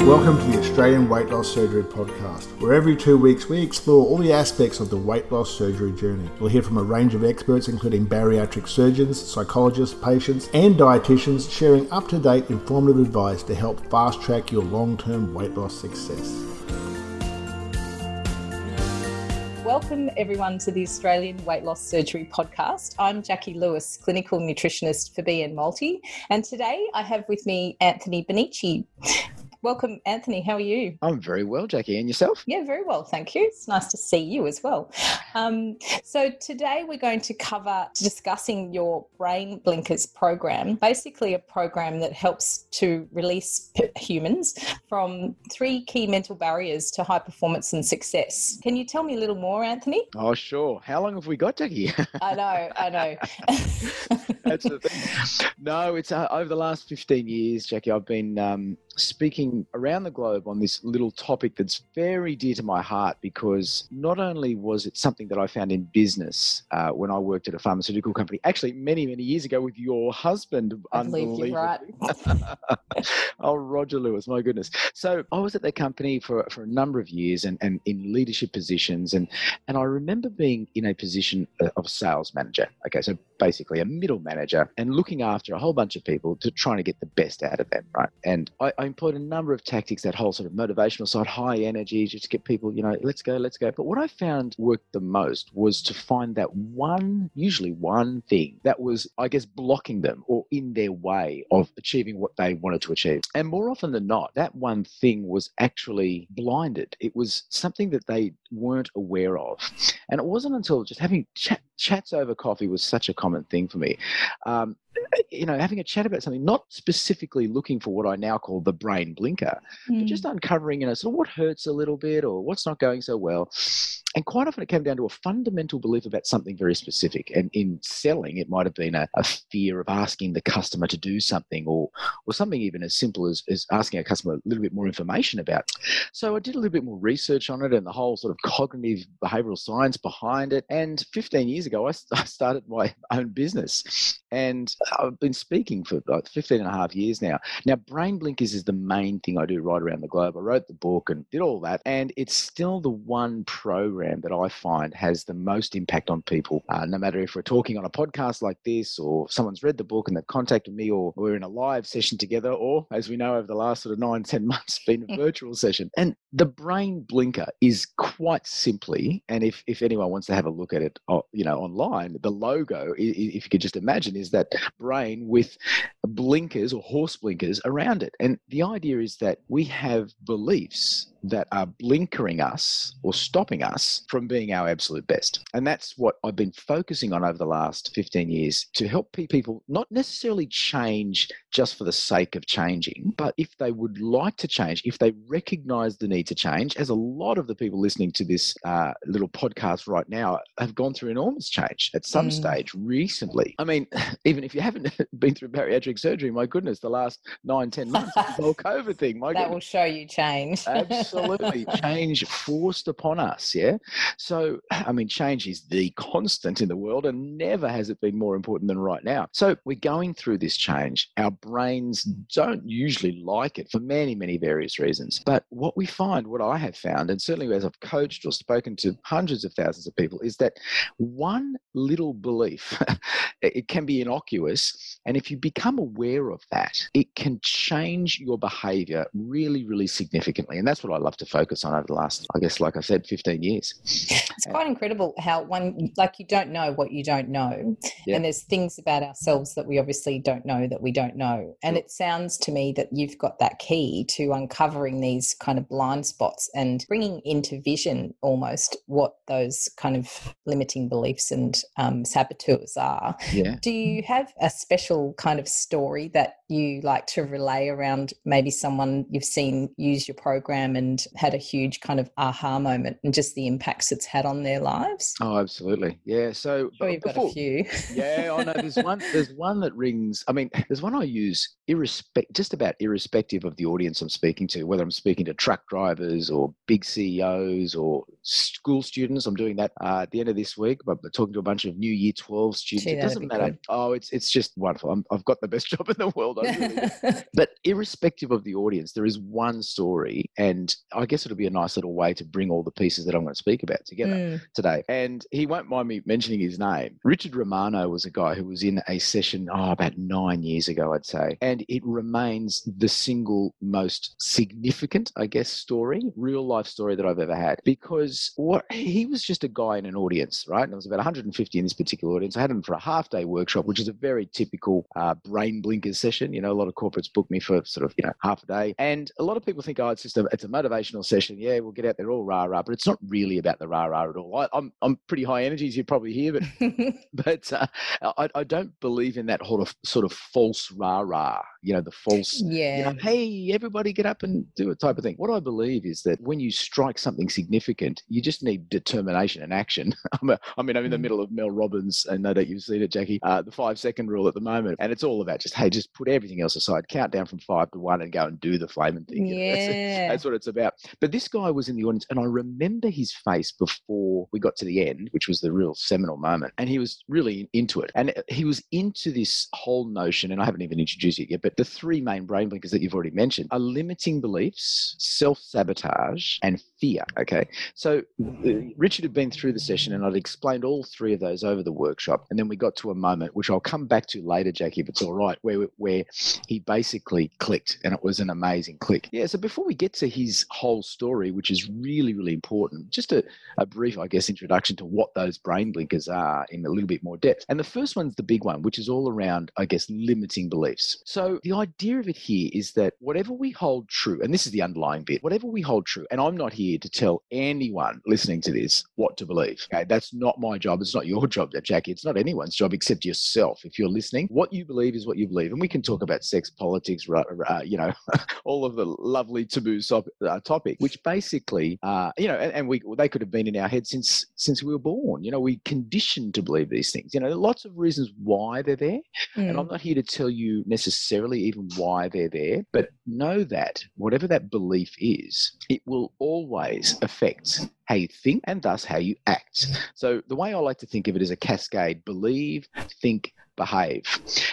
Welcome to the Australian Weight Loss Surgery Podcast, where every two weeks we explore all the aspects of the weight loss surgery journey. We'll hear from a range of experts, including bariatric surgeons, psychologists, patients, and dietitians, sharing up to date informative advice to help fast track your long term weight loss success. Welcome, everyone, to the Australian Weight Loss Surgery Podcast. I'm Jackie Lewis, clinical nutritionist for BN Multi, and today I have with me Anthony Benici. Welcome, Anthony. How are you? I'm very well, Jackie. And yourself? Yeah, very well. Thank you. It's nice to see you as well. Um, so, today we're going to cover discussing your Brain Blinkers program, basically, a program that helps to release p- humans from three key mental barriers to high performance and success. Can you tell me a little more, Anthony? Oh, sure. How long have we got, Jackie? I know, I know. That's the thing. No, it's uh, over the last 15 years, Jackie, I've been um, speaking around the globe on this little topic that's very dear to my heart because not only was it something that I found in business uh, when I worked at a pharmaceutical company, actually many, many years ago with your husband. I believe you're right. oh, Roger Lewis, my goodness. So I was at that company for, for a number of years and, and in leadership positions. And, and I remember being in a position uh, of sales manager. Okay, so basically a middle manager and looking after a whole bunch of people to trying to get the best out of them, right? And I, I employed a number of tactics, that whole sort of motivational side, high energy, just to get people, you know, let's go, let's go. But what I found worked the most was to find that one, usually one thing that was, I guess, blocking them or in their way of achieving what they wanted to achieve. And more often than not, that one thing was actually blinded. It was something that they weren't aware of. And it wasn't until just having chat, chats over coffee was such a common thing for me. Um, you know, having a chat about something, not specifically looking for what I now call the brain blinker, mm. but just uncovering, you know, sort of what hurts a little bit or what's not going so well. And quite often it came down to a fundamental belief about something very specific. And in selling, it might have been a, a fear of asking the customer to do something or, or something even as simple as, as asking a customer a little bit more information about. So I did a little bit more research on it and the whole sort of cognitive behavioral science behind it. And 15 years ago, I, I started my own business. And I've been speaking for like 15 and a half years now. Now, Brain Blinkers is the main thing I do right around the globe. I wrote the book and did all that. And it's still the one program that I find has the most impact on people. Uh, no matter if we're talking on a podcast like this or someone's read the book and they've contacted me or we're in a live session together or, as we know, over the last sort of nine, 10 months, been a virtual session. And the Brain Blinker is quite simply, and if, if anyone wants to have a look at it, uh, you know, online, the logo, if you could just imagine, is that brain with blinkers or horse blinkers around it. And the idea is that we have beliefs that are blinkering us or stopping us from being our absolute best. And that's what I've been focusing on over the last 15 years to help people not necessarily change just for the sake of changing, but if they would like to change, if they recognize the need to change, as a lot of the people listening to this uh, little podcast right now have gone through enormous change at some mm. stage recently. I mean, even if you haven't been through bariatric surgery, my goodness, the last nine, 10 months, the whole COVID thing, my that goodness. will show you change. Absolutely. change forced upon us. Yeah. So, I mean, change is the constant in the world and never has it been more important than right now. So, we're going through this change. Our brains don't usually like it for many, many various reasons. But what we find, what I have found, and certainly as I've coached or spoken to hundreds of thousands of people, is that one little belief, it can be innocuous. And if you become aware of that, it can change your behavior really, really significantly. And that's what I love to focus on over the last, I guess, like I said, 15 years. It's quite incredible how one, like you don't know what you don't know. Yeah. And there's things about ourselves that we obviously don't know that we don't know. And it sounds to me that you've got that key to uncovering these kind of blind spots and bringing into vision almost what those kind of limiting beliefs and um, saboteurs are. Yeah. Do you have a special kind of story that you like to relay around maybe someone you've seen use your program and had a huge kind of aha moment and just the impacts it's had on their lives? Oh, absolutely. Yeah. So sure you've before, got a few. yeah, I know there's one there's one that rings I mean, there's one I use irrespect just about irrespective of the audience I'm speaking to, whether I'm speaking to truck drivers or big CEOs or school students. I'm doing that uh, at the end of this week, but, talking to a bunch of new year 12 students. Gee, it doesn't matter. good. Oh, it's it's just wonderful. I'm, I've got the best job in the world. I really. But irrespective of the audience, there is one story, and I guess it'll be a nice little way to bring all the pieces that I'm going to speak about together Mm. today. And he won't mind me mentioning his name. Richard Romano was a guy who was in a session, oh, about nine years ago, I'd say. And it remains the single most significant, I guess, story, real life story that I've ever had. Because what he was just a guy in an audience, right? And there was about 150 in this particular audience. I had him for a half day workshop, which is a very typical uh, brain blinkers session. You know, a lot of corporates book me for sort of, you know, half a day. And a lot of people think, oh, it's just a, it's a motivational session. Yeah, we'll get out there all rah rah, but it's not really about the rah rah at all. I, I'm, I'm pretty high energy, as you probably hear, but but uh, I, I don't believe in that sort of sort of false rah rah. You know, the false. you know, hey, everybody get up and do it type of thing. What I believe is that when you strike something significant, you just need determination and action. I'm a, I mean, I'm in the Mm. middle of Mel Robbins, and no doubt you've seen it, Jackie, uh, the five second rule at the moment. And it's all about just, hey, just put everything else aside, count down from five to one and go and do the flaming thing. you know, that's- Yeah. that's what it's about. But this guy was in the audience, and I remember his face before we got to the end, which was the real seminal moment. And he was really into it. And he was into this whole notion, and I haven't even introduced it yet, but the three main brain blinkers that you've already mentioned are limiting beliefs, self sabotage, and fear. Okay. So Richard had been through the session, and I'd explained all three of those over the workshop. And then we got to a moment, which I'll come back to later, Jackie, if it's all right, where, where he basically clicked, and it was an amazing click. Yeah. So before we get to his whole story, which is really, really important, just a, a brief, I guess, introduction to what those brain blinkers are in a little bit more depth. And the first one's the big one, which is all around, I guess, limiting beliefs. So the idea of it here is that whatever we hold true, and this is the underlying bit, whatever we hold true, and I'm not here to tell anyone listening to this what to believe. Okay, that's not my job. It's not your job, Jackie. It's not anyone's job except yourself. If you're listening, what you believe is what you believe, and we can talk about sex, politics, uh, you know, all of the lovely taboo sop- uh, topic, which basically, uh, you know, and, and we they could have been in our head since since we were born. You know, we conditioned to believe these things. You know, lots of reasons why they're there, and I'm Mm. not here to tell you necessarily even why they're there, but know that whatever that belief is, it will always affect how you think and thus how you act. So the way I like to think of it is a cascade believe, think, behave.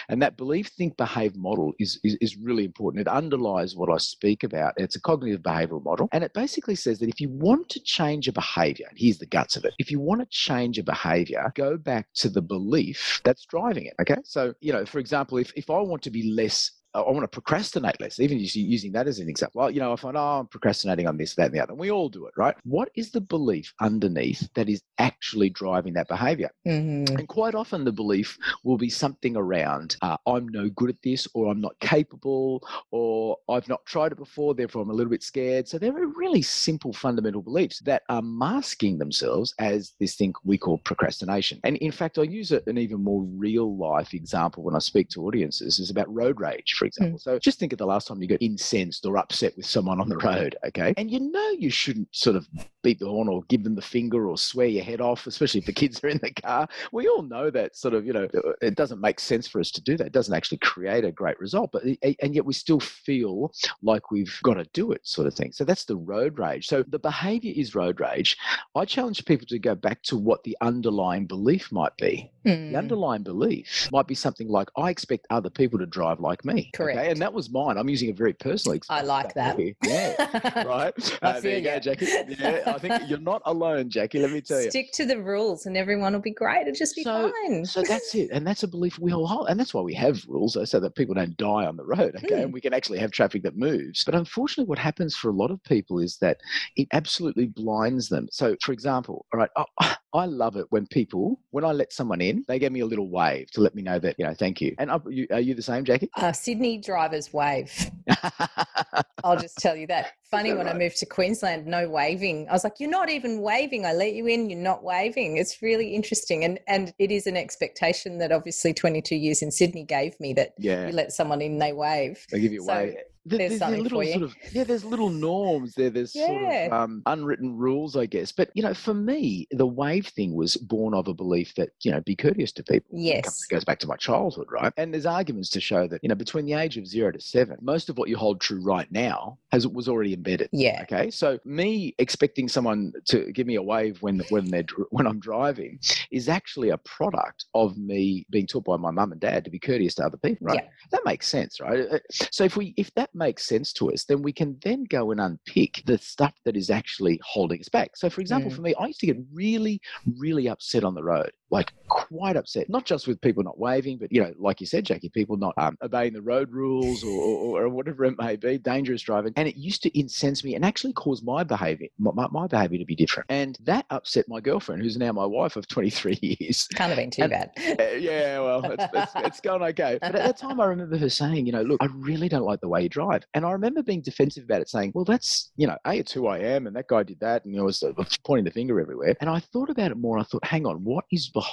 And that believe, think, behave model is, is, is really important. It underlies what I speak about. It's a cognitive behavioral model. And it basically says that if you want to change a behavior, and here's the guts of it, if you want to change a behavior, go back to the belief that's driving it. Okay. So, you know, for example, if, if I want to be less I want to procrastinate less, even using using that as an example. Well, you know, I find, oh, I'm procrastinating on this, that, and the other. And we all do it, right? What is the belief underneath that is actually driving that behavior? Mhm. And quite often the belief will be something around, uh, I'm no good at this, or I'm not capable, or I've not tried it before, therefore I'm a little bit scared. So they're really simple fundamental beliefs that are masking themselves as this thing we call procrastination. And in fact, I use an even more real life example when I speak to audiences is about road rage, for hmm. example. So just think of the last time you got incensed or upset with someone on the road, okay? And you know you shouldn't sort of beat the horn or give them the finger or swear your head off, especially if the kids are in the car. We all know that sort of, you know, it doesn't make sense for us to do that. It doesn't actually create a great result, but and yet we still feel like we've got to do it, sort of thing. So that's the road rage. So the behavior is road rage. I challenge people to go back to what the underlying belief might be. The Mm. underlying belief might be something like, I expect other people to drive like me. Correct. And that was mine. I'm using a very personal example. I like that. Yeah. right. I Uh, there you go. Jackie. Yeah, I think you're not alone, Jackie. Let me tell you. Stick to the rules and everyone will be great. It'll just be So- fine. So that's it, and that's a belief we all hold, and that's why we have rules, so that people don't die on the road. Okay, Mm. and we can actually have traffic that moves. But unfortunately, what happens for a lot of people is that it absolutely blinds them. So, for example, all right, I, I love it when people, when I let someone in, they give me a little wave to let me know that you know, thank you. And are you, are you the same, Jackie? Uh, Sydney drivers wave. I'll just tell you that. Funny that when I moved to Queensland, no waving. I was like, "You're not even waving. I let you in. You're not waving." It's really interesting, and and it is an expectation that obviously 22 years in Sydney gave me that yeah, you let someone in, they wave. they give you a So, wave. There- there's little sort of yeah there's little norms there there's sort of um, unwritten rules i guess. But you know for me the wave thing was born of a belief that you know be courteous to people. It Yes. goes back to my childhood right? And there's arguments to show that you know between the age of zero to seven most of what you hold true right now has was already embedded. Yeah. Okay. So me expecting someone to give me a wave when when they when I'm driving is actually a product of me being taught by my mum and dad to be courteous to other people. Right. Yeah. That makes sense, right? Uh, So if we if that makes sense to us, then we can then go and unpick the stuff that is actually holding us back. So for example, Mm. for me, I used to get really, really upset on the road, like quite upset, not just with people not waving, but you know, like you said, Jackie, people not um, obeying the road rules or, or, or whatever it may be, dangerous driving, and it used to incense me and actually cause my behaviour, my, my- behaviour to be different, and that upset my girlfriend, who's now my wife of 23 years. Can't have been too And- bad. Uh, yeah, well, it's, it's, it's going okay. But at that time, I remember her saying, you know, look, I really don't like the way you drive. And I remember being defensive about it, saying, well, that's, you know, A, it's who I am, and that guy did that, and you know, was pointing the finger everywhere. And I thought about it more. I thought, hang on, what is behind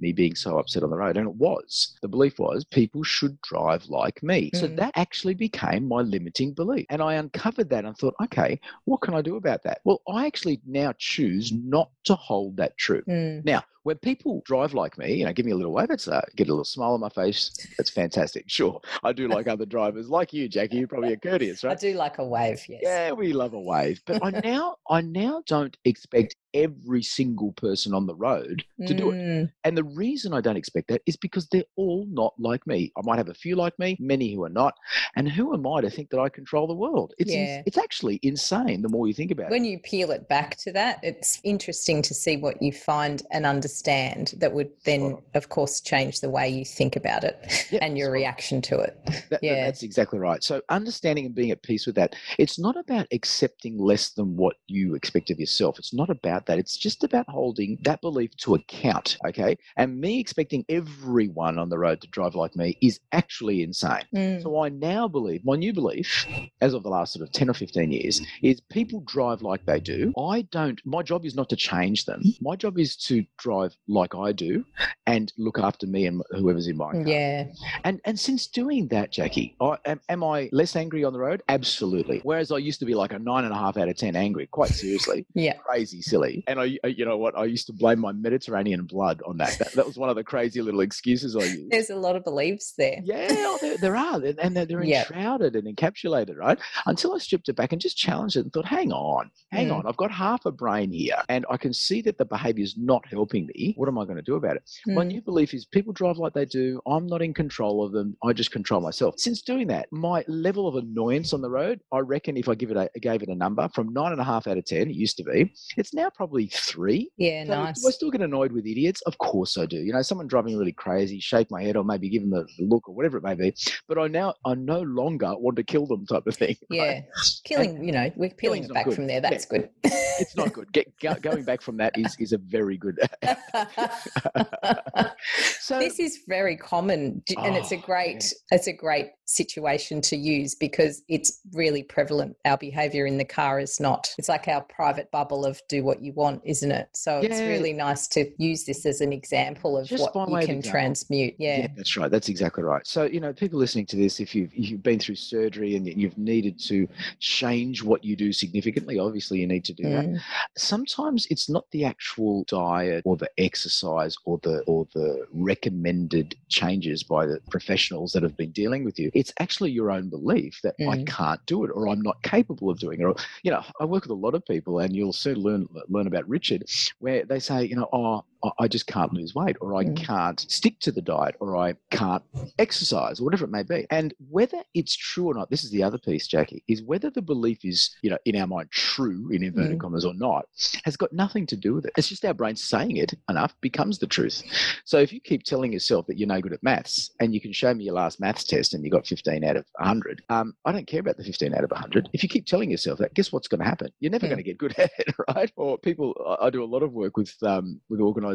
me being so upset on the road? And it was, the belief was, people should drive like me. So Mm. that actually became my limiting belief. And I uncovered that and thought, okay, what can I do about that? Well, I actually now choose not to hold that true. Mm. Now, when people drive like me, you know, give me a little wave, it's uh, get a little smile on my face. That's fantastic. Sure, I do like other drivers, like you, Jackie. You probably are courteous, right? I do like a wave, yes. Yeah, we love a wave, but I now, I now don't expect every single person on the road to do it. Mm, And the reason I don't expect that is because they're all not like me. I might have a few like me, many who are not. And who am I to think that I control the world? It's Yeah. it's actually insane the more you think about it. When you peel it back to that, it's interesting to see what you find and understand that would then, of course, change the way you think about it and your reaction to it. That- Yeah. that's exactly right. So understanding and being at peace with that. It's not about accepting less than what you expect of yourself. It's not about that. It's just about holding that belief to account. Okay. And me expecting everyone on the road to drive like me is actually insane. Mm, So I now believe my new belief, as of the last sort of 10 or 15 years, is people drive like they do. I don't, my job is not to change them. My job is to drive like I do and look after me and whoever's in my car. yeah. And and since doing that, Jackie, I, am, am I less angry on the road? Absolutely. Whereas I used to be like a nine and a half out of ten angry, quite seriously, Yeah. crazy, silly. And I, you know what? I used to blame my Mediterranean blood on that. That, that was one of the crazy little excuses I used. There's a lot of beliefs there. Yeah, oh, there, there are, and- they're, they're Yeah. enshrouded and encapsulated, right? Until I stripped it back and just challenged it and thought, hang on, hang Mm. on, I've got half a brain here, and I can see that the behaviour is not helping me. What am I going to do about it? My Mm, new belief is people drive like they do. I'm not in control of them. I just control myself. Since doing that, my level of annoyance on the road, I reckon if I give it a gave it a number from nine and a half out of ten, it used to be, it's now probably three. Yeah, So nice. Do I still get annoyed with idiots? Of course I do. You know, someone driving really crazy, shake my head or maybe give them a look or whatever it may be. But I now I no longer want to kill them type of thing. right? Yeah. Killing, you know, we're peeling it back good. from there. That's good. It's not good. Get, go, going back from that is is a very good. so this is very common and it's a Oh, great it's a great situation to use because it's really prevalent our behavior in the car is not it's like our private bubble of do what you want isn't it so it's really nice to use this as an example of Just what you can example. transmute yeah, that's right. That's exactly right. So, you know, people listening to this, if you've, if you've been through surgery and you've needed to change what you do significantly, obviously you need to do that. Mm, Sometimes it's not the actual diet or the exercise or the or the recommended changes by the professionals that have been dealing with you. It's actually your own belief that I Mm. can't do it or I'm not capable of doing it. Or, you know, I work with a lot of people and you'll soon learn learn about Richard where they say, you know, oh, I- just can't lose weight, or I Mm. can't stick to the diet, or I can't exercise, or whatever it may be. And whether it's true or not, this is the other piece, Jackie, is whether the belief is, you know, in our mind true, in inverted Mm. commas, or not, has got nothing to do with it. It's just our brain saying it enough becomes the truth. So if you keep telling yourself that you're no good at maths, and you can show me your last maths test and you got 15 out of 100, um, I don't care about the 15 out of 100. If you keep telling yourself that, guess what's going to happen? You're never Mm. going to get good at it, right? Or people, I- do a lot of work with um, with organisations,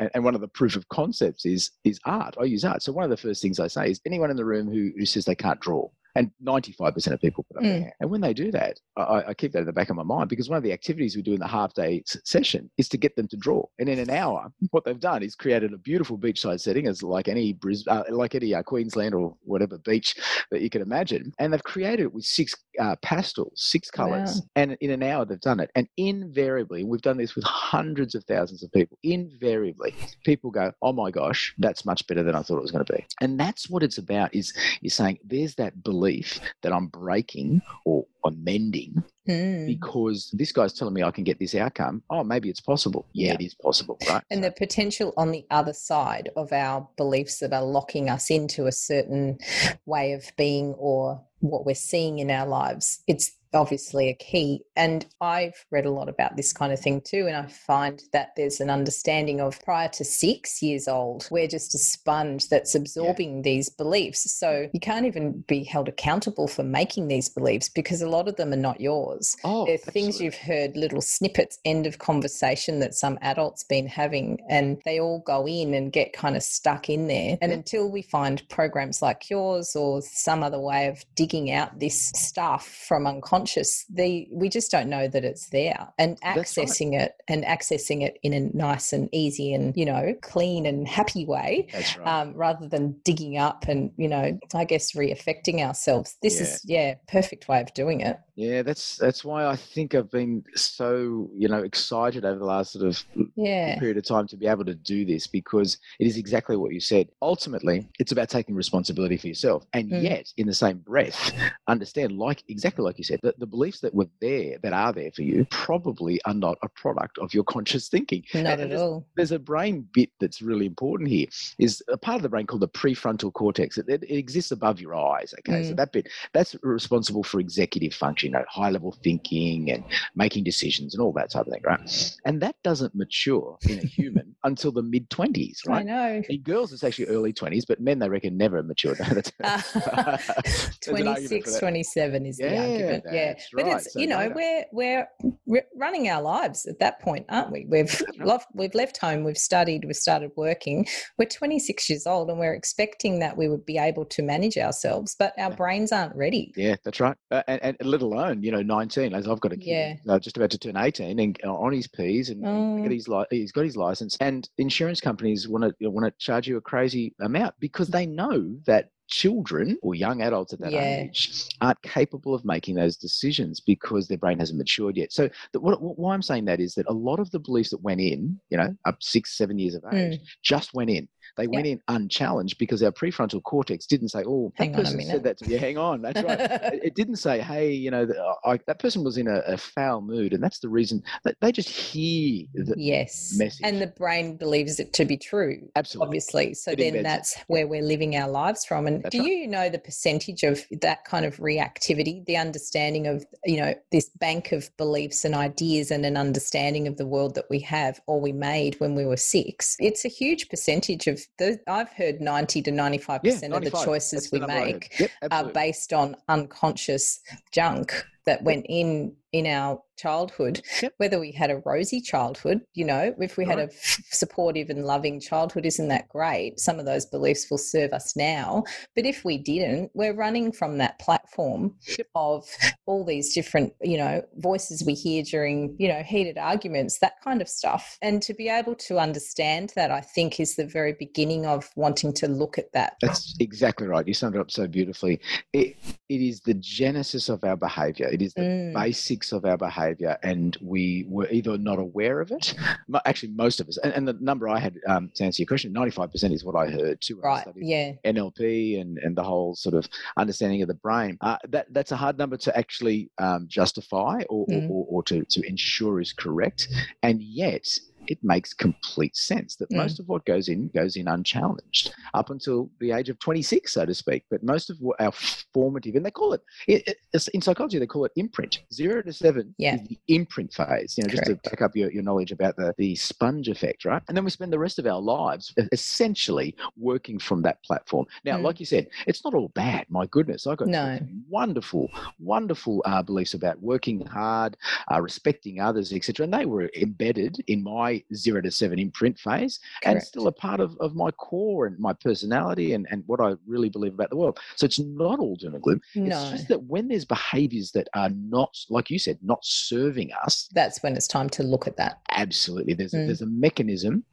and, and one of the proof of concepts is is art. I use art. So one of the first things I say is anyone in the room who, who says they can't draw. And 95% of people put up their Mm. hand. And when they do that, I, I keep that in the back of my mind because one of the activities we do in the half day session is to get them to draw. And in an hour, what they've done is created a beautiful beachside setting, as like any Bris- uh, like any uh, Queensland or whatever beach that you can imagine. And they've created it with six uh, pastels, six colors. Wow. And in an hour, they've done it. And invariably, we've done this with hundreds of thousands of people. Invariably, people go, "Oh my gosh, that's much better than I thought it was going to be." And that's what it's about. Is is saying there's that belief belief that I'm breaking or amending Mm. because this guy's telling me I can get this outcome. Oh, maybe it's possible. Yeah, Yeah. it is possible, right? And the potential on the other side of our beliefs that are locking us into a certain way of being or what we're seeing in our lives, it's obviously a key. And I've read a lot about this kind of thing too. And I find that there's an understanding of prior to six years old, we're just a sponge that's absorbing these beliefs. So mm. you can't even be held accountable for making these beliefs because a lot of them are not yours. oh, They're things absolutely. you've heard, little snippets, end of conversation that some adults been having, and they all go in and get kind of stuck in there. And Yeah. until we find programs like yours or some other way of digging out this stuff from unconscious, the we just don't know that it's there. And That's right. accessing it and accessing it in a nice and easy and you know clean and happy way right. um, rather than digging up and you know i guess re-affecting ourselves this is yeah perfect way of doing it Yeah, that's that's why I think I've been so you know excited over the last sort of yeah period of time to be able to do this because it is exactly what you said. Ultimately, it's about taking responsibility for yourself, and Mm. yet in the same breath, understand like exactly like you said that the beliefs that were there that are there for you probably are not a product of your conscious thinking. not And at there's- all. there's a brain bit that's really important here is a part of the brain called the prefrontal cortex. It, it, exists above your eyes okay? So Mm. that bit that's responsible for executive function you know, high level thinking and making decisions and all that type of thing right? And that doesn't mature in a human until the mid 20s i know. In girls it's actually early 20s but men they reckon never mature That's- Uh, there's an argument for 26 27 is the Yeah, argument yeah that's but right. it's So you know later. we're we're running our lives at that point aren't we we've left, we've left home we've studied we've started working we're 26 years old and we're expecting that we would be able to manage ourselves but our Yeah. brains aren't ready Yeah, that's right. Uh, and, and let alone, you know, 19, as I've got a kid Yeah. uh, just about to turn 18 and uh, on his P's and, and Oh. his li- he's got his license. And insurance companies want to want to charge you a crazy amount because they know that children or young adults at that Yeah. age aren't capable of making those decisions because their brain hasn't matured yet. So the, what, what, why I'm saying that is that a lot of the beliefs that went in, you know, up six, seven years of age, hmm. just went in. They went in unchallenged because our prefrontal cortex didn't say, "Oh, that Hang on a person said that to me." Hang on, that's right. it didn't say, "Hey, you know, th- uh, I, that person was in a, a foul mood," and that's the reason that they just hear the yes message. and the brain believes it to be true absolutely. obviously so It then it. that's where we're living our lives from and That's do right. you know the percentage of that kind of reactivity the understanding of you know this bank of beliefs and ideas and an understanding of the world that we have or we made when we were six it's a huge percentage of the i've heard 90 to 95% Yeah, of the choices That's we heard. make Yep, uh, are based on unconscious junk that went in in our childhood Yep. whether we had a rosy childhood you know if we had a Right. supportive and loving childhood isn't that great some of those beliefs will serve us now but if we didn't we're running from that platform Yep. of all these different you know voices we hear during you know heated arguments that kind of stuff and to be able to understand that i think is the very beginning of wanting to look at that That's exactly right. You summed it up so beautifully. It it is the genesis of our behaviour. It is the Mm. basics of our behaviour, and we were either not aware of it. Actually, most of us, and, and the number I had um, to answer your question, ninety five percent is what I heard too. right yeah NLP and, and the whole sort of understanding of the brain. Uh, that that's a hard number to actually um, justify or, Mm. or, or to, to ensure is correct, and yet it makes complete sense that Mm. most of what goes in goes in unchallenged up until the age of 26 so to speak but most of what our formative and they call it, it, it in psychology they call it imprint zero to seven Yeah. is the imprint phase you know just to back up your, your knowledge about the, the sponge effect right and then we spend the rest of our lives essentially working from that platform now Mm. like you said it's not all bad my goodness i got No. wonderful wonderful uh, beliefs about working hard uh, respecting others etc and they were embedded in my zero to seven imprint phase and still a part of, of my core and my personality and, and what i really believe about the world so it's not all doom and gloom No. it's just that when there's behaviors that are not like you said not serving us that's when it's time to look at that absolutely there's a, Mm. there's a mechanism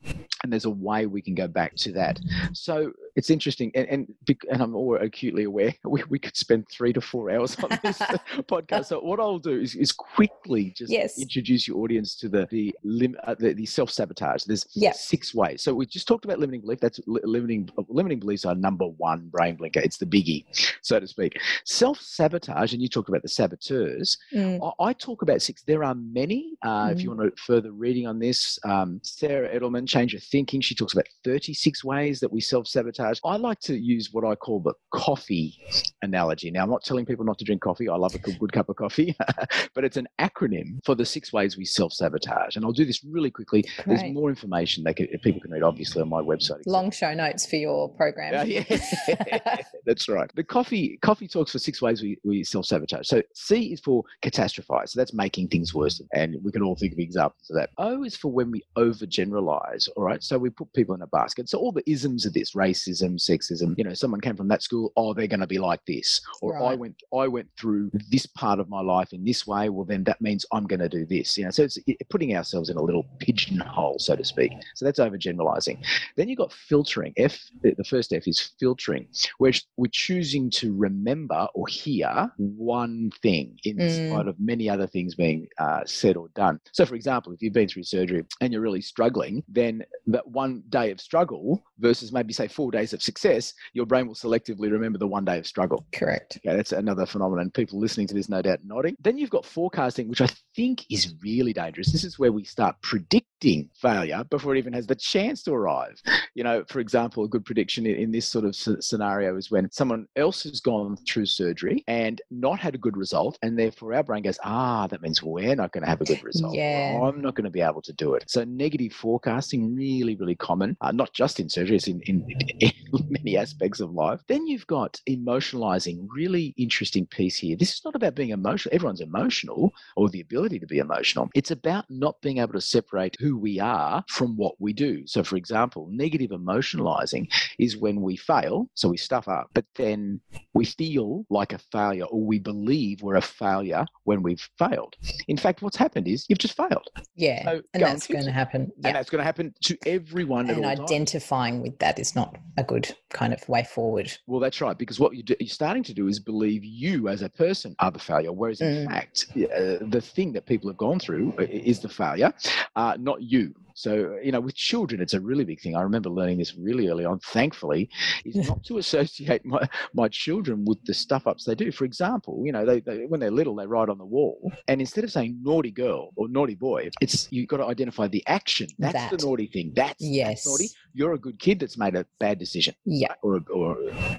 and there's a way we can go back to that so it's interesting, and and, and I'm all acutely aware we, we could spend three to four hours on this podcast. So what I'll do is, is quickly just yes. introduce your audience to the the lim, uh, the, the self sabotage. There's six ways. So we just talked about limiting belief. That's limiting limiting beliefs are number one brain blinker. It's the biggie, so to speak. Self sabotage, and you talk about the saboteurs. Mm. I, I, talk about six. There are many. Uh, mm. If you mm. want to further reading on this, um, Sarah Edelman, Change Your Thinking. She talks about 36 ways that we self sabotage. I like to use what I call the coffee analogy. Now, I'm not telling people not to drink coffee. I love a good, good cup of coffee, but it's an acronym for the six ways we self sabotage. And I'll do this really quickly. Great. There's more information they can, people can read, obviously, on my website. Long show notes for your program. Uh, yeah, that's right. The coffee coffee talks for six ways we, we self sabotage. So C is for catastrophize. So that's making things worse. And we can all think of examples of that. O is for when we overgeneralize. All right. So we put people in a basket. So all the isms of this racism, sexism, you know, someone came from that school, oh, they're going to be like this. Or right. I went I went through this part of my life in this way. Well, then that means I'm going to do this. You know, so it's putting ourselves in a little pigeonhole, so to speak. So that's overgeneralizing. Then you've got filtering. F, the first F is filtering, where we're choosing to remember or hear one thing in mm. spite of many other things being uh, said or done. So, for example, if you've been through surgery and you're really struggling, then that one day of struggle versus maybe say four days of success, your brain will selectively remember the one day of struggle. Correct. Okay, that's another phenomenon. People listening to this, no doubt, nodding. Then you've got forecasting, which I think is really dangerous. This is where we start predicting failure before it even has the chance to arrive. You know, for example, a good prediction in, in this sort of scenario is when someone else has gone through surgery and not had a good result, and therefore our brain goes, ah, that means we're not going to have a good result. Yeah. I'm not going to be able to do it. So negative forecasting really, really common, uh, not just in surgery, it's in, in, in many aspects of life. Then you've got emotionalizing, really interesting piece here. This is not about being emotional. Everyone's emotional or the ability to be emotional. It's about not being able to separate who we are from what we do. So, for example, negative emotionalizing is when we fail, so we stuff up, but then we feel like a failure or we believe we're a failure when we've failed. In fact, what's happened is you've just failed. Yeah. So and that's going to happen. And that's going to happen to everyone. And identifying time. with that is not a good kind of way forward. Well, that's right, because what you are starting to do is believe you as a person are the failure, whereas in mm. fact, uh, the thing that people have gone through uh, is the failure, uh, not you. So, you know, with children, it's a really big thing. I remember learning this really early on, thankfully, is not to associate my, my children with the stuff ups they do. For example, you know, they, they, when they're little, they write on the wall. And instead of saying naughty girl or naughty boy, it's you've got to identify the action. That's that. the naughty thing. That's, yes. That's naughty. You're a good kid that's made a bad decision. Yeah. Or, or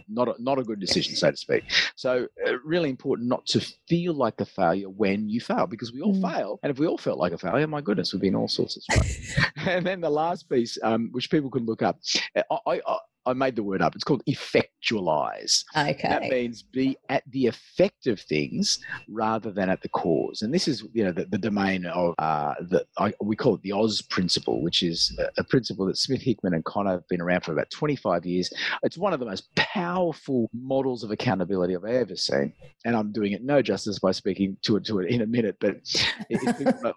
not, a, not a good decision, so to speak. So, uh, really important not to feel like a failure when you fail because we all mm. fail. And if we all felt like a failure, my goodness, we'd be in all sorts of trouble. and then the last piece, um, which people can look up, I, I, I made the word up. It's called effectualize. Okay. That means be at the effect of things rather than at the cause. And this is, you know, the, the domain of uh, the I, we call it the Oz principle, which is a, a, principle that Smith Hickman and Connor have been around for about 25 years. It's one of the most powerful models of accountability I've ever seen, and I'm doing it no justice by speaking to it to it in a minute. But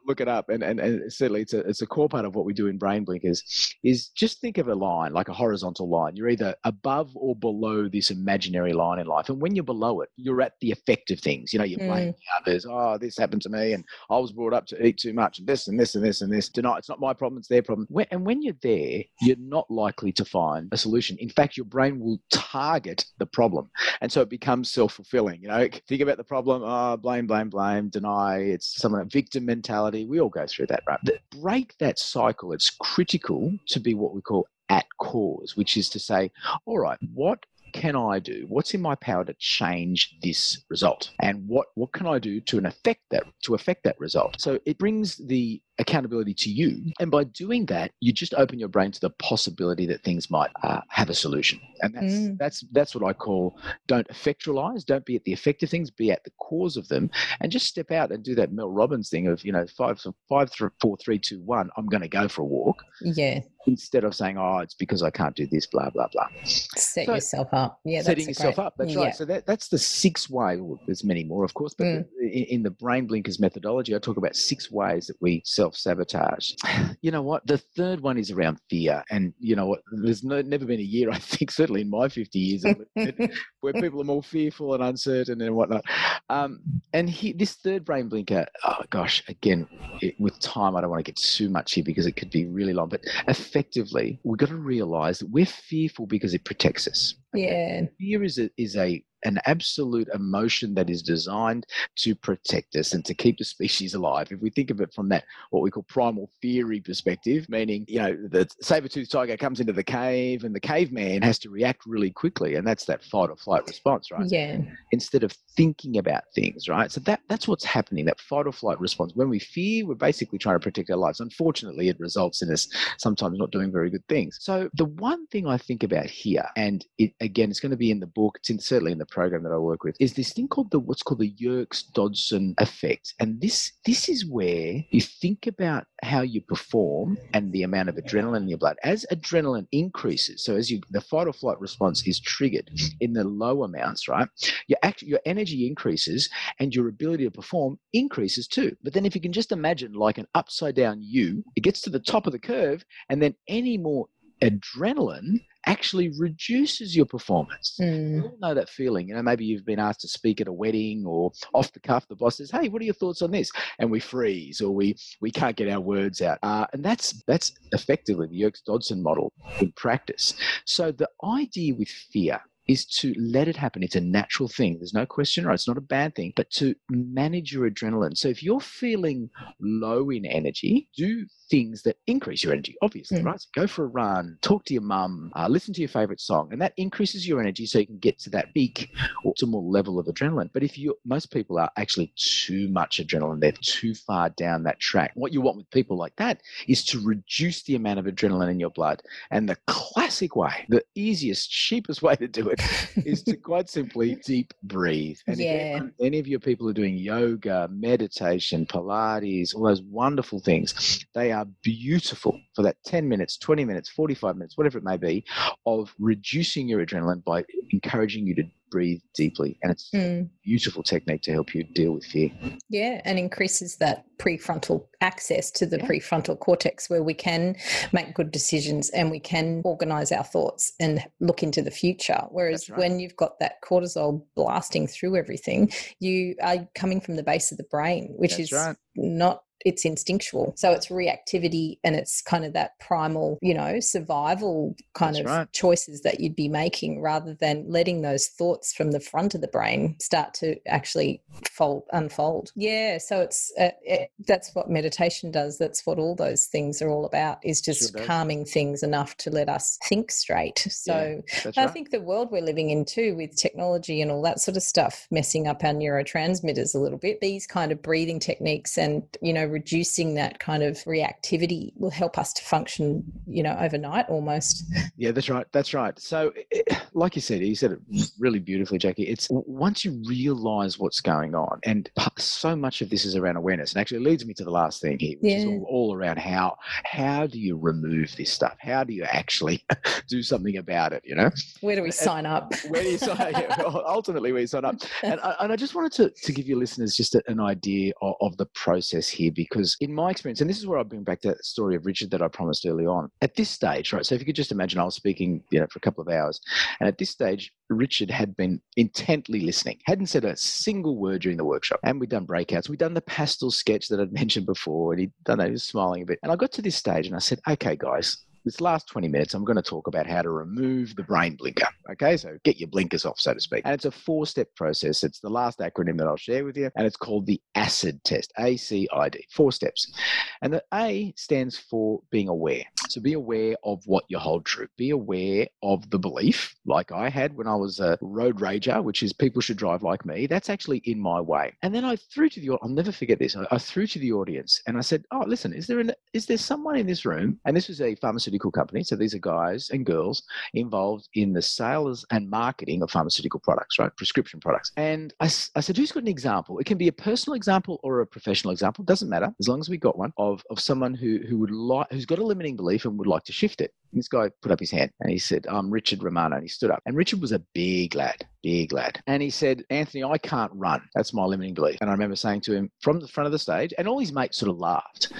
look it up, and, and and certainly it's a it's a core part of what we do in Brain Blinkers. Is just think of a line like a horizontal line line. You're either above or below this imaginary line in life. And when you're below it, you're at the effect of things. You know, you're mm. blaming others. Oh, this happened to me, and I was brought up to eat too much, and this and this and this and this. Tonight, it's not my problem, it's their problem. When, and when you're there, you're not likely to find a solution. In fact, your brain will target the problem. And so it becomes self fulfilling. You know, think about the problem, oh, blame, blame, blame, deny. It's some of victim mentality. We all go through that, right? Break that cycle. It's critical to be what we call at cause, which is to say, all right, what can I do? What's in my power to change this result? And what, what can I do to affect that to affect that result? So it brings the accountability to you. And by doing that, you just open your brain to the possibility that things might uh, have a solution. And that's mm. that's that's what I call don't effectualize. Don't be at the effect of things. Be at the cause of them, and just step out and do that Mel Robbins thing of you know five five four three two one. I'm going to go for a walk. Yeah. Instead of saying, "Oh, it's because I can't do this," blah blah blah. Set so, yourself up. Yeah, setting yourself great, up. That's yeah. right. So that, that's the six way. Well, there's many more, of course, but mm. in, in, the Brain Blinkers methodology, I talk about six ways that we self sabotage. You know what? The third one is around fear. And you know what? There's no, never been a year, I think, certainly in my 50 years, where people are more fearful and uncertain and whatnot. Um, and he, this third brain blinker, oh gosh, again, it, with time, I don't want to get too much here because it could be really long, but effectively, we've got to realize that we're fearful because it protects us. Yeah. Fear is a, is a an absolute emotion that is designed to protect us and to keep the species alive. If we think of it from that, what we call primal theory perspective, meaning, you know, the saber-toothed tiger comes into the cave and the caveman has to react really quickly. And that's that fight or flight response, right? Yeah. Instead of thinking about things, right? So that, that's what's happening, that fight or flight response. When we fear, we're basically trying to protect our lives. Unfortunately, it results in us sometimes not doing very good things. So the one thing I think about here, and it, again, it's going to be in the book, it's in, certainly in the program that I work with, is this thing called the what's called the Yerkes Dodson effect. And this this is where you think about how you perform and the amount of adrenaline in your blood. As adrenaline increases, so as you the fight or flight response is triggered in the low amounts, right? Your act, your energy increases and your ability to perform increases too. But then if you can just imagine like an upside down U, it gets to the top of the curve, and then any more adrenaline actually reduces your performance. Mm. We all know that feeling. You know, maybe you've been asked to speak at a wedding or off the cuff, the boss says, Hey, what are your thoughts on this? And we freeze or we we can't get our words out. Uh, and that's that's effectively the Yerkes Dodson model in practice. So the idea with fear is to let it happen. It's a natural thing. There's no question, right? It's not a bad thing, but to manage your adrenaline. So if you're feeling low in energy, do things that increase your energy, obviously, mm. right? So go for a run, talk to your mum, uh, listen to your favorite song, and that increases your energy so you can get to that peak optimal level of adrenaline. But if you, most people are actually too much adrenaline, they're too far down that track. What you want with people like that is to reduce the amount of adrenaline in your blood. And the classic way, the easiest, cheapest way to do it is to quite simply deep breathe. And yeah. if any of your people are doing yoga, meditation, Pilates, all those wonderful things, they are beautiful for that 10 minutes, 20 minutes, 45 minutes, whatever it may be, of reducing your adrenaline by encouraging you to breathe deeply. And it's mm. a beautiful technique to help you deal with fear. Yeah, and increases that prefrontal access to the yeah. prefrontal cortex where we can make good decisions and we can organize our thoughts and look into the future. Whereas right. when you've got that cortisol blasting through everything, you are coming from the base of the brain, which That's is right. not it's instinctual. So it's reactivity and it's kind of that primal, you know, survival kind That's of right. choices that you'd be making rather than letting those thoughts from the front of the brain start to actually fold unfold. Yeah, so it's uh, it, that's what meditation does. That's what all those things are all about is just Sure calming things enough to let us think straight. So That's I right. think the world we're living in too, with technology and all that sort of stuff, messing up our neurotransmitters a little bit. These kind of breathing techniques and you know reducing that kind of reactivity will help us to function, you know, overnight almost. Yeah, that's right. That's right. So, eh, like you said, you said it really beautifully, Jackie. It's once you realize what's going on, and so much of this is around awareness, and actually it leads me to the last thing here, which is Yeah. all, all around how how do you remove this stuff? How do you actually do something about it? You know, Where do we sign up? where do you sign? yeah, ultimately, where you sign up. And I, and I just wanted to, to give your listeners just an idea of, of the process here, because in my experience, and this is where I bring back that story of Richard that I promised early on. At this stage, right? So if you could just imagine, I was speaking, you know, for a couple of hours, and at this stage, Richard had been intently listening, hadn't said a single word during the workshop. And we'd done breakouts. We'd done the pastel sketch that I'd mentioned before, and he'd done that. He was smiling a bit. And I got to this stage, and I said, "Okay, guys." This last 20 minutes, I'm going to talk about how to remove the brain blinker. Okay, so get your blinkers off, so to speak. And it's a four step process. It's the last acronym that I'll share with you, and it's called the ACID test A C I D. Four steps. And the A stands for being aware. So be aware of what you hold true. Be aware of the belief, like I had when I was a road rager, which is people should drive like me. That's actually in my way. And then I threw to the, audience, I'll never forget this. I, I threw to the audience and I said, "Oh, listen, is there an, is there someone in this room?" And this was a pharmaceutical company, so these are guys and girls involved in the sales and marketing of pharmaceutical products, right? Prescription products. And I said, "Who's got an example? It can be a personal example or a professional example. Doesn't matter as long as we got one of of someone who who would like who's got a limiting belief and would like to shift it." This guy put up his hand and he said, "I'm Richard Romano," and he stood up. And Richard was a big lad, big lad. And he said, Anthony, I can't run. That's my limiting belief. And I remember saying to him from the front of the stage, and all his mates sort of laughed.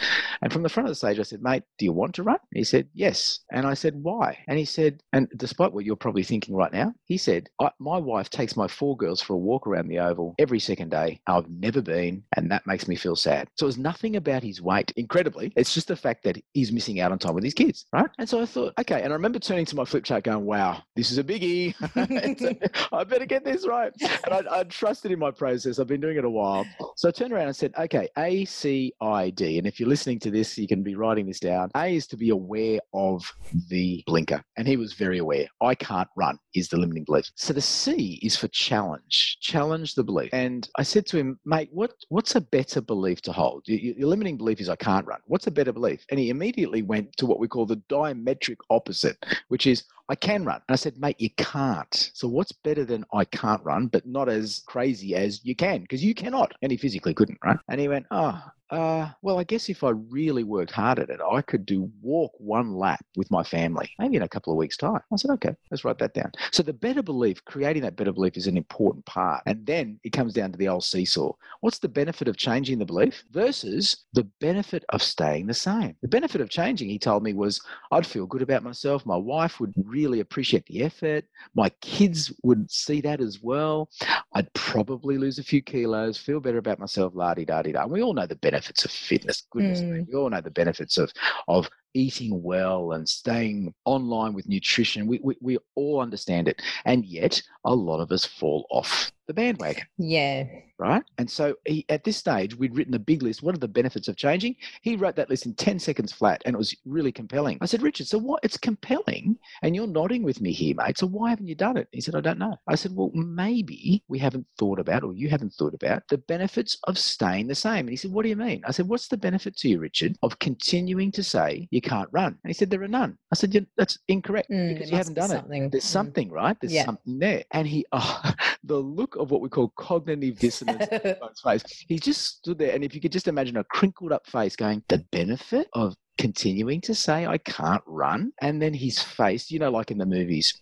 And from the front of the stage, I said, mate, do you want to run? he said, yes. And I said, why? And he said, and despite what you're probably thinking right now, he said, my wife takes my four girls for a walk around the oval every second day. I've never been, and that makes me feel sad. So it was nothing about his weight, incredibly. It's just the fact that he's missing out on time with his kids, right? And so I thought, okay. And I remember turning to my flip chart going, wow, this is a biggie. Better get this right. And I, I trusted in my process. I've been doing it a while. So I turned around and said, okay, A, C, I, D. And if you're listening to this, you can be writing this down. A is to be aware of the blinker. And he was very aware. I can't run is the limiting belief. So the C is for challenge. Challenge the belief. And I said to him, mate, what, what's a better belief to hold? Your, your limiting belief is I can't run. What's a better belief? And he immediately went to what we call the diametric opposite, which is I can run. And I said, mate, you can't. So what's better than I can't run, but not as crazy as you can? Because you cannot. And he physically couldn't, right? And he went, oh, uh, well, I guess if I really worked hard at it, I could do walk one lap with my family, maybe in a couple of weeks' time. I said, okay, let's write that down. So the better belief, creating that better belief is an important part. And then it comes down to the old seesaw. What's the benefit of changing the belief versus the benefit of staying the same? The benefit of changing, he told me, was I'd feel good about myself. My wife would really appreciate the effort. My kids would see that as well. I'd probably lose a few kilos, feel better about myself, la di da di da. And we all know the benefits of fitness. Goodness, mm. we all know the benefits of of eating well and staying online with nutrition. We, we, we all understand it. And yet, a lot of us fall off the bandwagon. Yeah. Right. And so he, at this stage, we'd written a big list. What are the benefits of changing? He wrote that list in 10 seconds flat and it was really compelling. I said, Richard, so what? It's compelling and you're nodding with me here, mate. So why haven't you done it? He said, I don't know. I said, well, maybe we haven't thought about or you haven't thought about the benefits of staying the same. And he said, what do you mean? I said, what's the benefit to you, Richard, of continuing to say you can't run? And he said, there are none. I said, yeah, that's incorrect mm, because you haven't done something. it. There's mm. something, right? There's yeah. something there. And he, oh, the look of what we call cognitive dissonance on his face. He just stood there, and if you could just imagine a crinkled up face going, the benefit of continuing to say I can't run, and then his face, you know, like in the movies,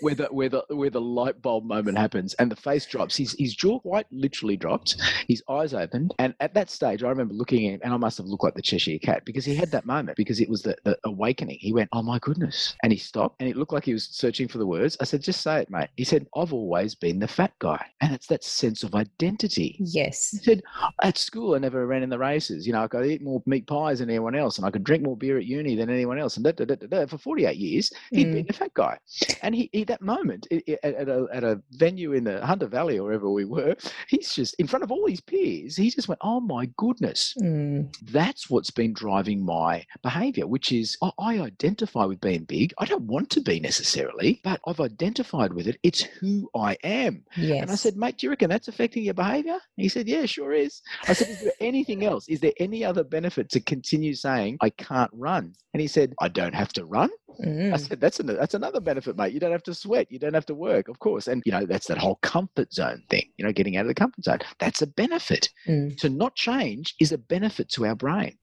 where the where the where the light bulb moment happens and the face drops. His his jaw quite literally dropped. His eyes opened, and at that stage, I remember looking at him, and I must have looked like the Cheshire Cat because he had that moment because it was the, the awakening. He went, "Oh my goodness!" and he stopped, and it looked like he was searching for the words. I said, "Just say it, mate." He said, "I've always been the fat guy," and it's that sense of identity. Yes. He said, "At school, I never ran in the races. You know, I could eat more meat pies than anyone else, and I could drink more beer at uni than anyone else." And da, da, da, da, da. for 48 years, he'd mm. been the fat guy, and he, he that moment at, a, at a venue in the Hunter Valley or wherever we were, he's just in front of all his peers. He just went, "Oh my goodness, mm. that's what's been driving my behaviour, Which is, I, I identify with being big. I don't want to be necessarily, but I've identified with it. It's who I am. Yes. And I said, "Mate, do you reckon that's affecting your behaviour?" He said, "Yeah, sure is." I said, "Is there anything else? Is there any other benefit to continue saying I can't run?" And he said, "I don't have to run." Mm. I said, "That's an, that's another benefit, mate. You don't have to sweat. You don't have to work, of course. And, you know, that's that whole comfort zone thing, you know, getting out of the comfort zone. That's a benefit. Mm. To not change is a benefit to our brain.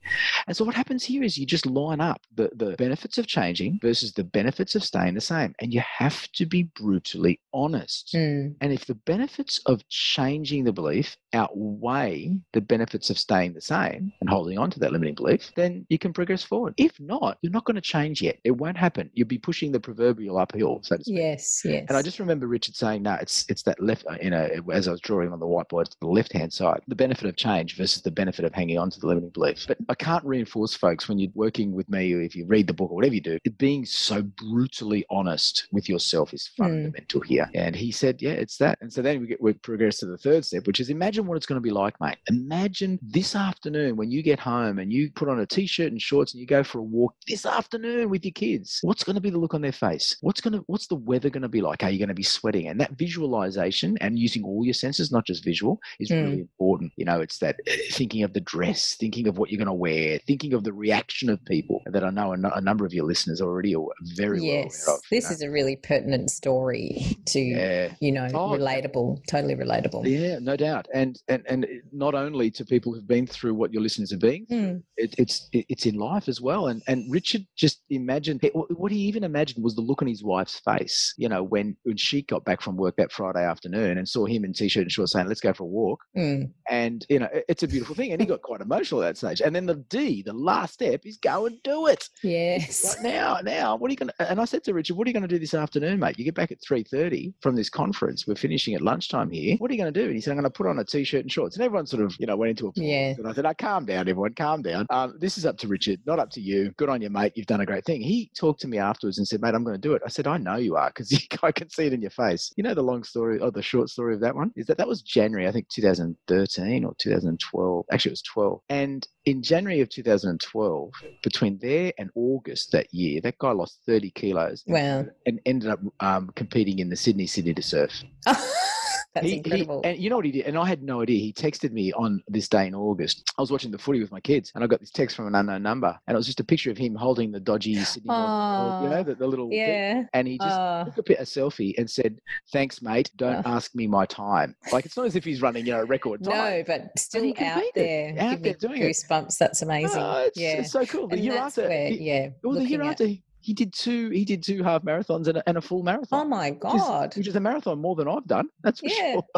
And so what happens here is you just line up the, the benefits of changing versus the benefits of staying the same. And you have to be brutally honest. Mm. And if the benefits of changing the belief outweigh the benefits of staying the same and holding on to that limiting belief, then you can progress forward. If not, you're not going to change yet. It won't happen. You'll be pushing the proverbial uphill, so to speak. Yes, yes. And I just remember Richard saying, "No, it's it's that left." You know, as I was drawing on the whiteboard, it's the left hand side, the benefit of change versus the benefit of hanging on to the limiting belief. But I can't reinforce, folks, when you're working with me, or if you read the book or whatever you do, being so brutally honest with yourself is hmm. fundamental mm. here. And he said, "Yeah, it's that." And so then we get we progress to the third step, which is imagine what it's going to be like, mate. Imagine this afternoon when you get home and you put on a t-shirt and shorts and you go for a walk this afternoon with your kids. What's going to be the look on their face? What's going to what's the weather going to be like? Are you going to be sweating? And that visualization and using all your senses, not just visual, is mm. really important. You know, it's that thinking of the dress, thinking of what you're going to wear, thinking of the reaction of people that I know a, a number of your listeners already are very yes. well aware of. This know? is a really pertinent story to, yeah. you know, oh, relatable, totally relatable. Yeah, no doubt. And, and, and not only to people who've been through what your listeners are being mm. it, it's, it, it's in life as well. And, and Richard just imagined, what he even imagined was the look on his wife's face, you know, when, when she got back from work that Friday afternoon and saw him in t-shirt and shorts saying, let's go for a walk. Mm. And, you know, it's a beautiful thing. And he got quite emotional at that stage. And then the D, the last step is go and do it. Yes. Right now, now, what are you going to, and I said to Richard, what are you going to do this afternoon, mate? You get back at 3.30 from this conference. We're finishing at lunchtime here. What are you going to do? And he said, I'm going to put on a t-shirt and shorts. And everyone sort of, you know, went into a Yeah. And I said, oh, calm down, everyone, calm down. Um, this is up to Richard, not up to you. Good on you, mate. You've done a great thing. He talked to me afterwards and said, mate, I'm going to do it. I said, I know you are because I can see it in your face. You know the long story or the short story of that one is that that was January, I think 2013 or 2012. Actually, it was 12. And in January of 2012, between there and August that year, that guy lost 30 kilos. Wow. And ended up um, competing in the Sydney City to Surf. That's he, incredible. He, and you know what he did? And I had no idea. He texted me on this day in August. I was watching the footy with my kids, and I got this text from an unknown number, and it was just a picture of him holding the dodgy Sydney, oh, you know, the, the little yeah. Thing. And he just oh. took a, a, selfie and said, "Thanks, mate. Don't oh. ask me my time." Like it's not as if he's running, you know, record time. No, but still out there, out there doing goosebumps. It. That's amazing. Oh, it's, yeah, it's so cool. The and year after, where, he, yeah, well, the year after. He did two he did two half marathons and a, and a full marathon. Oh my god! Which is, which is, a marathon more than I've done. That's for yeah, sure.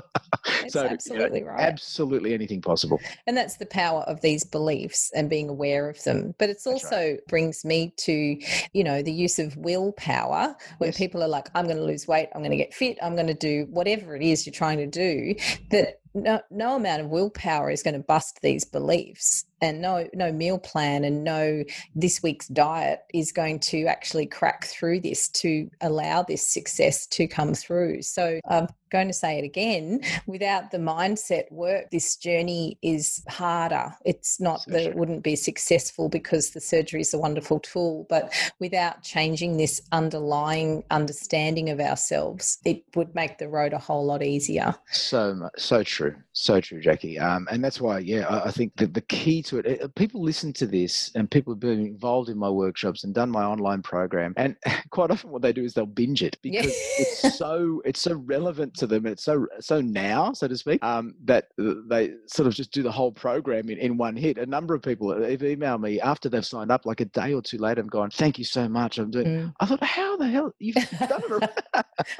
It's so, absolutely you know, right. Absolutely anything possible. And that's the power of these beliefs and being aware of them. But it's also right. brings me to, you know, the use of willpower when yes. people are like, I'm going to lose weight, I'm going to get fit, I'm going to do whatever it is you're trying to do. That no, no amount of willpower is going to bust these beliefs and no no meal plan and no this week's diet is going to actually crack through this to allow this success to come through. So i'm going to say it again without the mindset work this journey is harder. It's not so that sure. it wouldn't be successful because the surgery is a wonderful tool but without changing this underlying understanding of ourselves it would make the road a whole lot easier. So so true. So true jackie. Um, and that's why yeah I, I think that the key to it, it people listen to this and people have been involved in my workshops and done my online program and quite often what they do is they'll binge it because it's so it's so relevant to them. It's so so now so to speak um, that they sort of just do the whole program in, in one hit. A number of people have emailed me after they've signed up like a day or two later and gone thank you so much i'm doing mm. i thought how the hell you've done it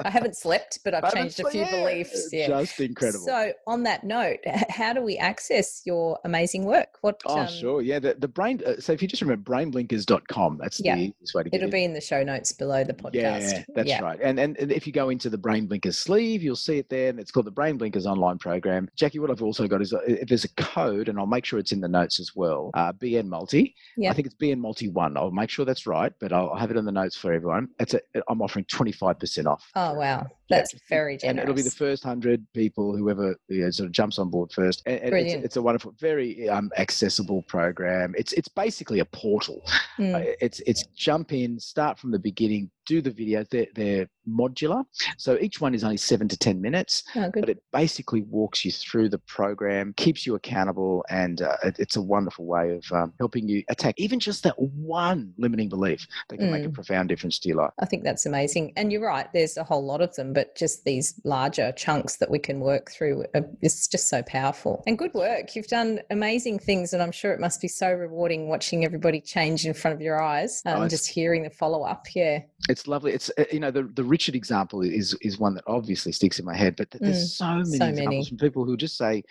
i haven't slept but i've changed a few yeah, beliefs yeah. just incredible. So on that note how do we access your amazing work? What oh um, sure. Yeah the, the brain uh, so if you just remember brainblinkers.com that's yeah. the easiest way to get it'll it. Will be in the show notes below the podcast. Yeah that's yeah. right. And, and and if you go into the brain blinkers sleeve you'll see it there and it's called the brain blinkers online program. Jackie what i've also got is a, if there's a code and i'll make sure it's in the notes as well uh, bn multi. Yeah. i think it's bn multi one. I'll make sure that's right but i'll have it in the notes for everyone. It's a i'm offering 25% off. Oh wow that's very generous. And it'll be the first hundred people, whoever you know, sort of jumps on board first. And, and Brilliant. It's, it's, a wonderful, very um, accessible program. It's it's basically a portal. Mm. Uh, it's it's jump in, start from the beginning, do the videos. They're, they're modular. So each one is only seven to 10 minutes, oh, but it basically walks you through the program, keeps you accountable, and uh, it, it's a wonderful way of um, helping you attack even just that one limiting belief that can mm. make a profound difference to your life. I think that's amazing. And you're right, there's a whole lot of them, but just these larger chunks that we can work through, uh, it's just so powerful. And good work. You've done amazing things, and I'm sure it must be so rewarding watching everybody change in front of your eyes and um, just hearing the follow up. Yeah it's lovely. It's uh, you know the the Richard example is is one that obviously sticks in my head, but there's mm, so many so examples many. from people who just say,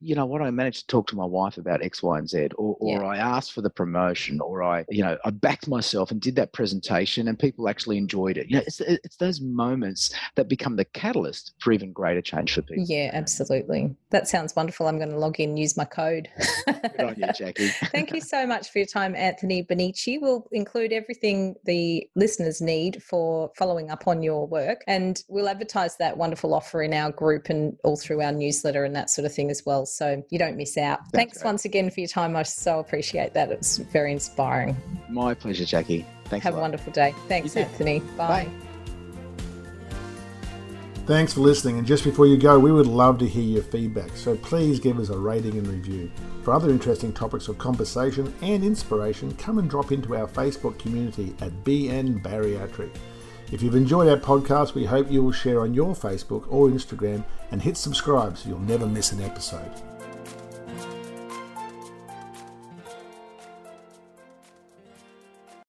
you know what, I managed to talk to my wife about X, Y, and Z, or or yeah. I asked for the promotion, or I you know I backed myself and did that presentation, and people actually enjoyed it. You know, it's it's those moments that become the catalyst for even greater change for people. Yeah, absolutely. That sounds wonderful. I'm going to log in, use my code. Good on you, Jackie. Thank you so much for your time, Anthony Bonici. We'll include everything the listeners need need for following up on your work. And we'll advertise that wonderful offer in our group and all through our newsletter and that sort of thing as well. So you don't miss out. That's Thanks once again for your time. I so appreciate that. It's very inspiring. My pleasure, Jackie. Thanks. Have a, a wonderful day. Thanks, Anthony. Bye. Bye. Thanks for listening, and just before you go, we would love to hear your feedback, so please give us a rating and review. For other interesting topics of conversation and inspiration, come and drop into our Facebook community at BN Bariatric. If you've enjoyed our podcast, we hope you will share on your Facebook or Instagram and hit subscribe so you'll never miss an episode.